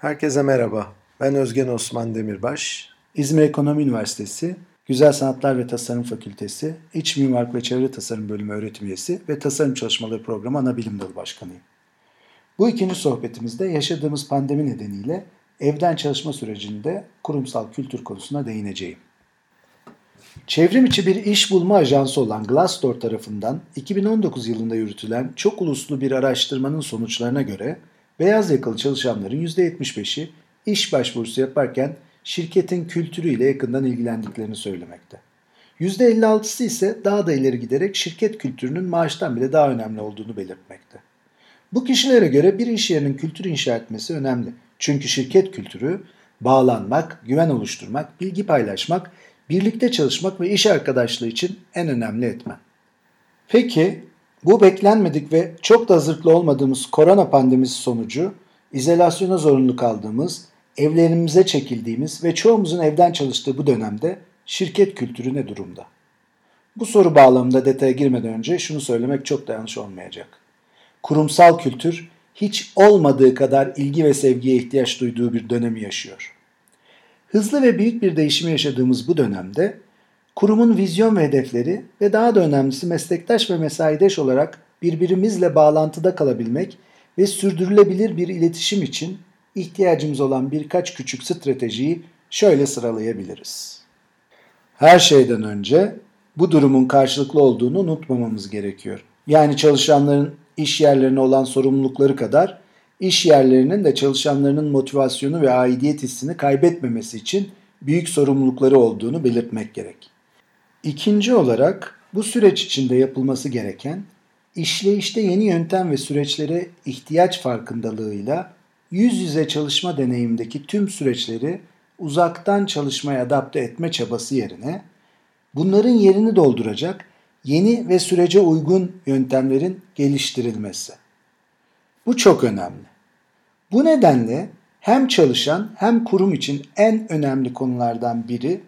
Herkese merhaba. Ben Özgen Osman Demirbaş. İzmir Ekonomi Üniversitesi Güzel Sanatlar ve Tasarım Fakültesi İç Mimarlık ve Çevre Tasarım Bölümü öğretim üyesi ve Tasarım Çalışmaları Programı Ana Bilim Dalı Başkanıyım. Bu ikinci sohbetimizde yaşadığımız pandemi nedeniyle evden çalışma sürecinde kurumsal kültür konusuna değineceğim. Çevrim içi bir iş bulma ajansı olan Glassdoor tarafından 2019 yılında yürütülen çok uluslu bir araştırmanın sonuçlarına göre beyaz yakalı çalışanların %75'i iş başvurusu yaparken şirketin kültürüyle yakından ilgilendiklerini söylemekte. %56'sı ise daha da ileri giderek şirket kültürünün maaştan bile daha önemli olduğunu belirtmekte. Bu kişilere göre bir iş yerinin kültür inşa etmesi önemli. Çünkü şirket kültürü bağlanmak, güven oluşturmak, bilgi paylaşmak, birlikte çalışmak ve iş arkadaşlığı için en önemli etmen. Peki bu beklenmedik ve çok da hazırlıklı olmadığımız korona pandemisi sonucu izolasyona zorunlu kaldığımız, evlerimize çekildiğimiz ve çoğumuzun evden çalıştığı bu dönemde şirket kültürü ne durumda? Bu soru bağlamında detaya girmeden önce şunu söylemek çok da yanlış olmayacak. Kurumsal kültür hiç olmadığı kadar ilgi ve sevgiye ihtiyaç duyduğu bir dönemi yaşıyor. Hızlı ve büyük bir değişimi yaşadığımız bu dönemde kurumun vizyon ve hedefleri ve daha da önemlisi meslektaş ve mesaideş olarak birbirimizle bağlantıda kalabilmek ve sürdürülebilir bir iletişim için ihtiyacımız olan birkaç küçük stratejiyi şöyle sıralayabiliriz. Her şeyden önce bu durumun karşılıklı olduğunu unutmamamız gerekiyor. Yani çalışanların iş yerlerine olan sorumlulukları kadar iş yerlerinin de çalışanlarının motivasyonu ve aidiyet hissini kaybetmemesi için büyük sorumlulukları olduğunu belirtmek gerek. İkinci olarak bu süreç içinde yapılması gereken işleyişte yeni yöntem ve süreçlere ihtiyaç farkındalığıyla yüz yüze çalışma deneyimdeki tüm süreçleri uzaktan çalışmaya adapte etme çabası yerine bunların yerini dolduracak yeni ve sürece uygun yöntemlerin geliştirilmesi. Bu çok önemli. Bu nedenle hem çalışan hem kurum için en önemli konulardan biri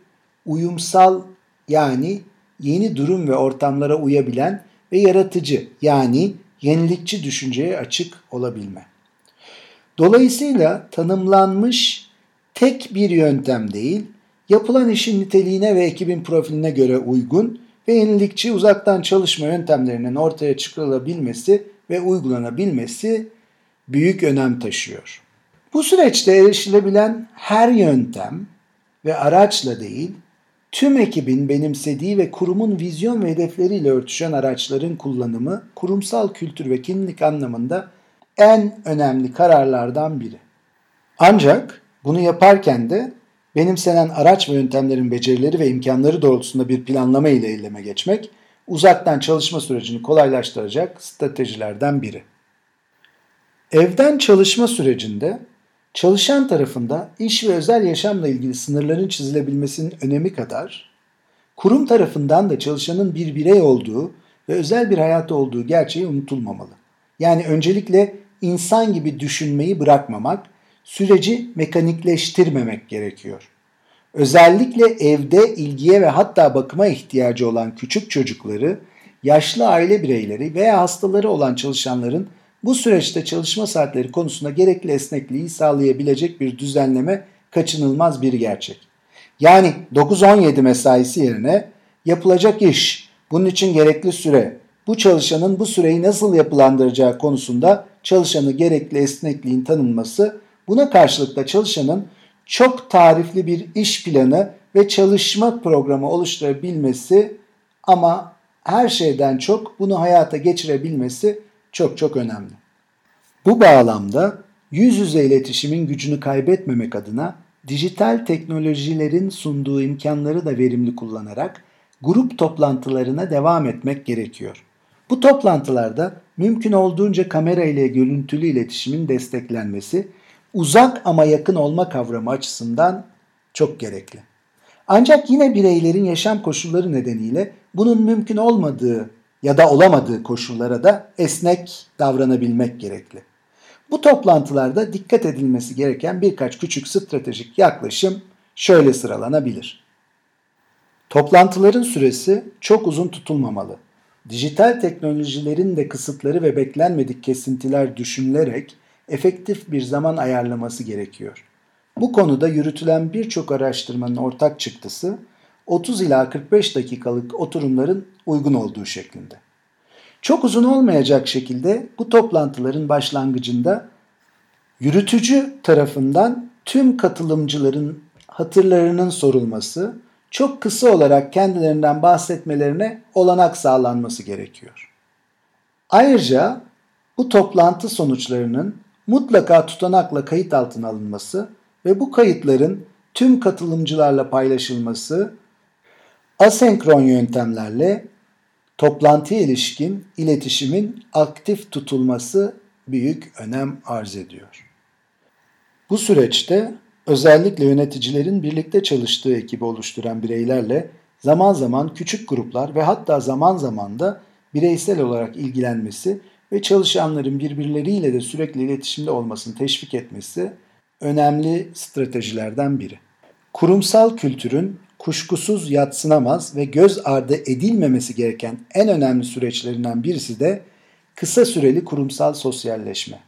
uyumsal yani yeni durum ve ortamlara uyabilen ve yaratıcı yani yenilikçi düşünceye açık olabilme. Dolayısıyla tanımlanmış tek bir yöntem değil, yapılan işin niteliğine ve ekibin profiline göre uygun ve yenilikçi uzaktan çalışma yöntemlerinin ortaya çıkarılabilmesi ve uygulanabilmesi büyük önem taşıyor. Bu süreçte erişilebilen her yöntem ve araçla değil, tüm ekibin benimsediği ve kurumun vizyon ve hedefleriyle örtüşen araçların kullanımı kurumsal kültür ve kimlik anlamında en önemli kararlardan biri. Ancak bunu yaparken de benimsenen araç ve yöntemlerin becerileri ve imkanları doğrultusunda bir planlama ile eyleme geçmek uzaktan çalışma sürecini kolaylaştıracak stratejilerden biri. Evden çalışma sürecinde çalışan tarafında iş ve özel yaşamla ilgili sınırların çizilebilmesinin önemi kadar kurum tarafından da çalışanın bir birey olduğu ve özel bir hayatı olduğu gerçeği unutulmamalı. Yani öncelikle insan gibi düşünmeyi bırakmamak, süreci mekanikleştirmemek gerekiyor. Özellikle evde ilgiye ve hatta bakıma ihtiyacı olan küçük çocukları, yaşlı aile bireyleri veya hastaları olan çalışanların bu süreçte çalışma saatleri konusunda gerekli esnekliği sağlayabilecek bir düzenleme kaçınılmaz bir gerçek. Yani 9-17 mesaisi yerine yapılacak iş, bunun için gerekli süre, bu çalışanın bu süreyi nasıl yapılandıracağı konusunda çalışanı gerekli esnekliğin tanınması, buna karşılık da çalışanın çok tarifli bir iş planı ve çalışma programı oluşturabilmesi ama her şeyden çok bunu hayata geçirebilmesi çok çok önemli. Bu bağlamda yüz yüze iletişimin gücünü kaybetmemek adına dijital teknolojilerin sunduğu imkanları da verimli kullanarak grup toplantılarına devam etmek gerekiyor. Bu toplantılarda mümkün olduğunca kamera ile görüntülü iletişimin desteklenmesi uzak ama yakın olma kavramı açısından çok gerekli. Ancak yine bireylerin yaşam koşulları nedeniyle bunun mümkün olmadığı ya da olamadığı koşullara da esnek davranabilmek gerekli. Bu toplantılarda dikkat edilmesi gereken birkaç küçük stratejik yaklaşım şöyle sıralanabilir. Toplantıların süresi çok uzun tutulmamalı. Dijital teknolojilerin de kısıtları ve beklenmedik kesintiler düşünülerek efektif bir zaman ayarlaması gerekiyor. Bu konuda yürütülen birçok araştırmanın ortak çıktısı 30 ila 45 dakikalık oturumların uygun olduğu şeklinde. Çok uzun olmayacak şekilde bu toplantıların başlangıcında yürütücü tarafından tüm katılımcıların hatırlarının sorulması, çok kısa olarak kendilerinden bahsetmelerine olanak sağlanması gerekiyor. Ayrıca bu toplantı sonuçlarının mutlaka tutanakla kayıt altına alınması ve bu kayıtların tüm katılımcılarla paylaşılması asenkron yöntemlerle toplantıya ilişkin iletişimin aktif tutulması büyük önem arz ediyor. Bu süreçte özellikle yöneticilerin birlikte çalıştığı ekibi oluşturan bireylerle zaman zaman küçük gruplar ve hatta zaman zaman da bireysel olarak ilgilenmesi ve çalışanların birbirleriyle de sürekli iletişimde olmasını teşvik etmesi önemli stratejilerden biri. Kurumsal kültürün kuşkusuz yatsınamaz ve göz ardı edilmemesi gereken en önemli süreçlerinden birisi de kısa süreli kurumsal sosyalleşme.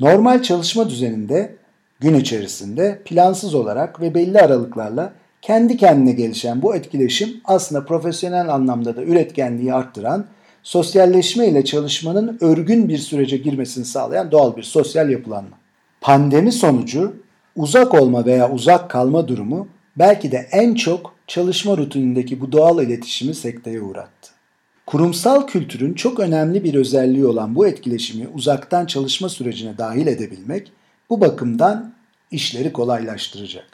Normal çalışma düzeninde gün içerisinde plansız olarak ve belli aralıklarla kendi kendine gelişen bu etkileşim aslında profesyonel anlamda da üretkenliği arttıran, sosyalleşme ile çalışmanın örgün bir sürece girmesini sağlayan doğal bir sosyal yapılanma. Pandemi sonucu uzak olma veya uzak kalma durumu belki de en çok çalışma rutinindeki bu doğal iletişimi sekteye uğrattı. Kurumsal kültürün çok önemli bir özelliği olan bu etkileşimi uzaktan çalışma sürecine dahil edebilmek bu bakımdan işleri kolaylaştıracak.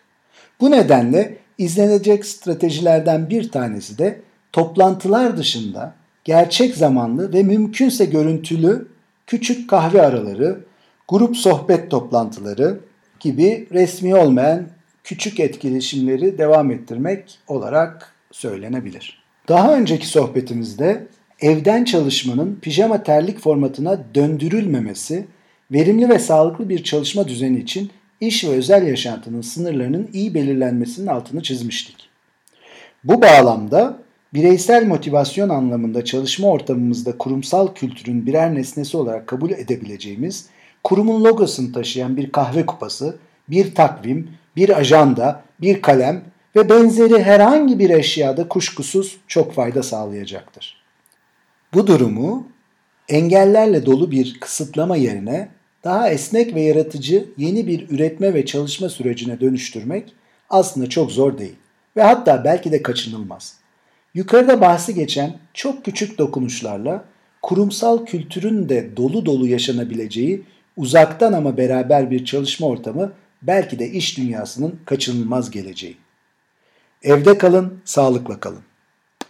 Bu nedenle izlenecek stratejilerden bir tanesi de toplantılar dışında gerçek zamanlı ve mümkünse görüntülü küçük kahve araları, grup sohbet toplantıları gibi resmi olmayan küçük etkileşimleri devam ettirmek olarak söylenebilir. Daha önceki sohbetimizde evden çalışmanın pijama terlik formatına döndürülmemesi, verimli ve sağlıklı bir çalışma düzeni için iş ve özel yaşantının sınırlarının iyi belirlenmesinin altını çizmiştik. Bu bağlamda bireysel motivasyon anlamında çalışma ortamımızda kurumsal kültürün birer nesnesi olarak kabul edebileceğimiz kurumun logosunu taşıyan bir kahve kupası, bir takvim, bir ajanda, bir kalem ve benzeri herhangi bir eşyada kuşkusuz çok fayda sağlayacaktır. Bu durumu engellerle dolu bir kısıtlama yerine daha esnek ve yaratıcı yeni bir üretme ve çalışma sürecine dönüştürmek aslında çok zor değil ve hatta belki de kaçınılmaz. Yukarıda bahsi geçen çok küçük dokunuşlarla kurumsal kültürün de dolu dolu yaşanabileceği uzaktan ama beraber bir çalışma ortamı belki de iş dünyasının kaçınılmaz geleceği. Evde kalın, sağlıkla kalın.